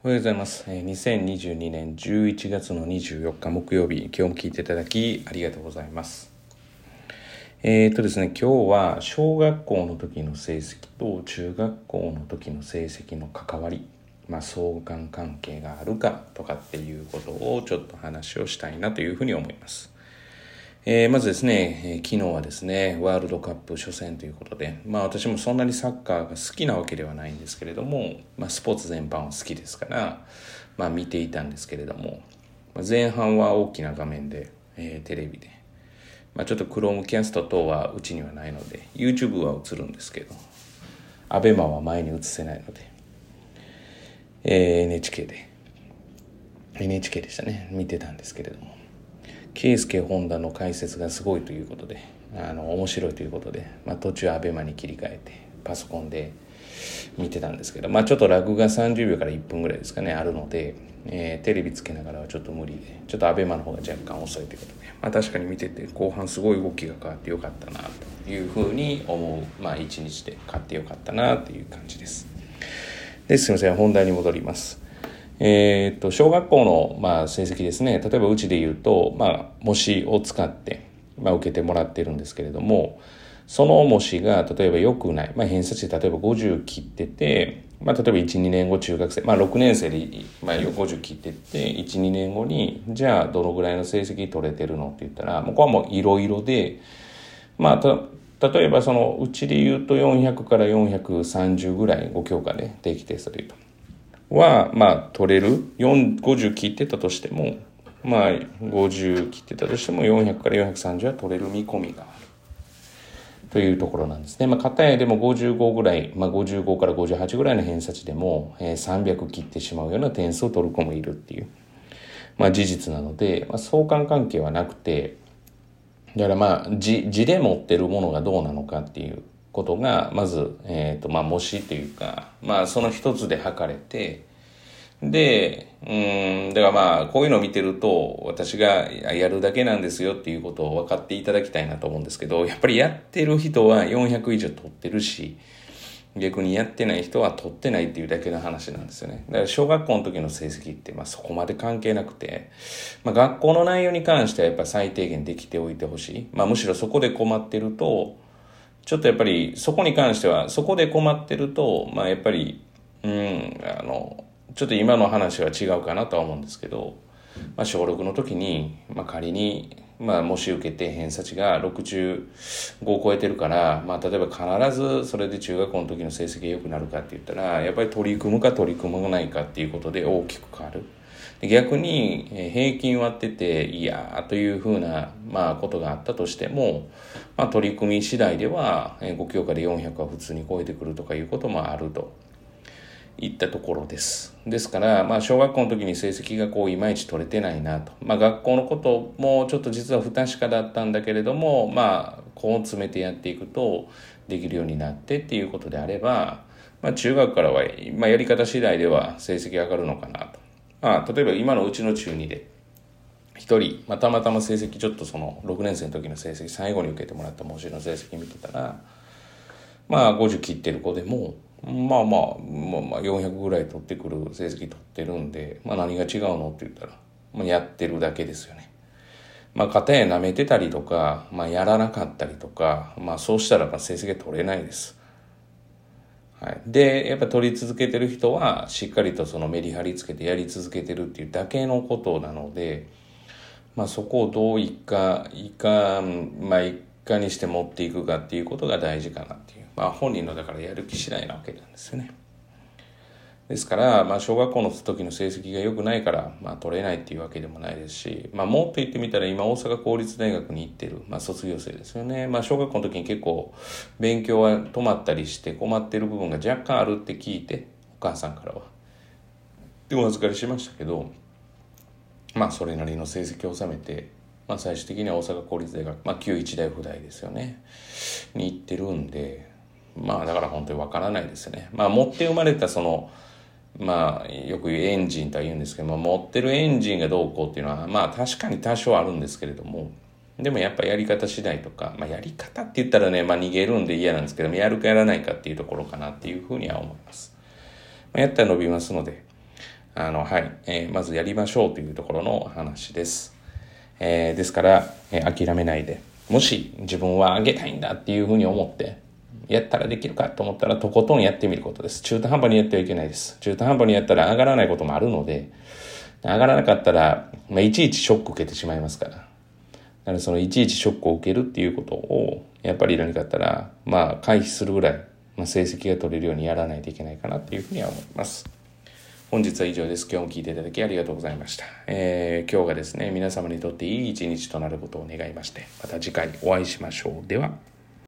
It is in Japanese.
おはようございます。え2022年11月の24日木曜日、今日も聞いていただきありがとうございます。えー、とですね、今日は小学校の時の成績と中学校の時の成績の関わり、まあ、相関関係があるかとかっていうことをちょっと話をしたいなというふうに思います。えーまずですね、え昨日はですね、ワールドカップ初戦ということで、まあ私もそんなにサッカーが好きなわけではないんですけれども、まあスポーツ全般は好きですから、まあ見ていたんですけれども、まあ前半は大きな画面で、えーテレビで、まあちょっと Chromecast 等はうちにはないので、YouTube は映るんですけど、ABEMA は前に映せないので、えー NHK で、NHK でしたね、見てたんですけれども、圭佑本田の解説がすごいということであの面白いということで、まあ、途中アベマに切り替えてパソコンで見てたんですけど、まあ、ちょっとラグが30秒から1分ぐらいですかねあるので、えーテレビつけながらはちょっと無理でちょっとアベマの方が若干遅いということで、まあ、確かに見てて後半すごい動きが変わってよかったなというふうに思う、まあ、一日で勝ってよかったなという感じです。ですみません本題に戻ります。えっと小学校の、まあ、成績ですね例えばうちで言うと、まあ、模試を使って、まあ、受けてもらってるんですけれどもその模試が例えば良くない、まあ、偏差値例えば50切ってて、まあ、例えば12年後中学生、まあ、6年生で、まあ、50切ってって12年後にじゃあどのぐらいの成績取れてるのって言ったらもうこはもういろいろでまあた例えばそのうちで言うと400から430ぐらい5教科で定期テストで言うと。は、まあ、取れる。50切ってたとしても、まあ、50切ってたとしても、400から430は取れる見込みがある。というところなんですね。まあ、片やでも55ぐらい、まあ、55から58ぐらいの偏差値でも、えー300切ってしまうような点数を取る子もいるっていう、まあ、事実なので、まあ、相関関係はなくて、だからまあ、字、字で持ってるものがどうなのかっていうことが、まず、えっ、と、まあ、模試というか、まあ、その一つで測れて、で、うん、だからまあ、こういうのを見てると、私がやるだけなんですよっていうことを分かっていただきたいなと思うんですけど、やっぱりやってる人は400以上取ってるし、逆にやってない人は取ってないっていうだけの話なんですよね。だから小学校の時の成績ってまあそこまで関係なくて、まあ学校の内容に関してはやっぱ最低限できておいてほしい。まあむしろそこで困ってると、ちょっとやっぱりそこに関しては、そこで困ってると、まあやっぱり、うん、あの、ちょっと今の話は違うかなとは思うんですけど、まあ小6の時に、まあ仮に、まあもし受けて偏差値が65を超えてるから、まあ例えば必ずそれで中学校の時の成績が良くなるかって言ったら、やっぱり取り組むか取り組まないかっていうことで大きく変わる。逆に平均割ってていやーというふうな、まあ、ことがあったとしても、まあ、取り組み次第ではえ5教科で400は普通に超えてくるとかいうこともあるといったところです。ですから、まあ、小学校の時に成績がこういまいち取れてないなと。まあ、学校のこともちょっと実は不確かだったんだけれども、まあ、こう詰めてやっていくとできるようになってっていうことであれば、まあ、中学からは、まあ、やり方次第では成績上がるのかなと。まあ、例えば今のうちの中2で、一人、まあ、たまたま成績ちょっとその6年生の時の成績最後に受けてもらった模試の成績見てたらまあ50切ってる子でもまあまあ、まあ、まあ400ぐらい取ってくる成績取ってるんで、まあ、何が違うのって言ったら、まあ、やってるだけですよね。まあ、片や舐めてたりとか、まあ、やらなかったりとか、まあ、そうしたらまあ成績取れないです。はい、でやっぱ取り続けてる人はしっかりとそのメリハリつけてやり続けてるっていうだけのことなので、まあ、そこをどういかいか,、まあ、いかにして持っていくかっていうことが大事かなっていう、まあ、本人のだからやる気次第なわけなんですよね。ですから、まあ、小学校の時の成績が良くないから、まあ、取れないっていうわけでもないですし、まあ、もっと言ってみたら今大阪公立大学に行ってる、まあ、卒業生ですよね。まあ、小学校の時に結構勉強は止まったりして困ってる部分が若干あるって聞いて、お母さんからは。で、お預かりしましたけど、まあ、それなりの成績を収めて、まあ、最終的には大阪公立大学、まあ、旧一大附大ですよね、に行ってるんで、まあ、だから本当にわからないですよね。まあ、持って生まれたその、まあ、よく言うエンジンとは言うんですけども、持ってるエンジンがどうこうっていうのは、まあ確かに多少あるんですけれども、でもやっぱやり方次第とか、まあやり方って言ったらね、まあ逃げるんで嫌なんですけども、やるかやらないかっていうところかなっていうふうには思います。まあ、やったら伸びますので、あの、はい、えー、まずやりましょうというところの話です。えー、ですから、えー、諦めないで、もし自分は上げたいんだっていうふうに思って、やったらできるかと思ったらとことんやってみることです。中途半端にやってはいけないです。中途半端にやったら上がらないこともあるので、上がらなかったら、まあ、いちいちショック受けてしまいますから。だからそのいちいちショックを受けるっていうことを、やっぱり何かあったら、まあ回避するぐらい、まあ、成績が取れるようにやらないといけないかなっていうふうには思います。本日は以上です。今日も聞いていただきありがとうございました。えー、今日がですね、皆様にとっていい一日となることを願いまして、また次回お会いしましょう。では。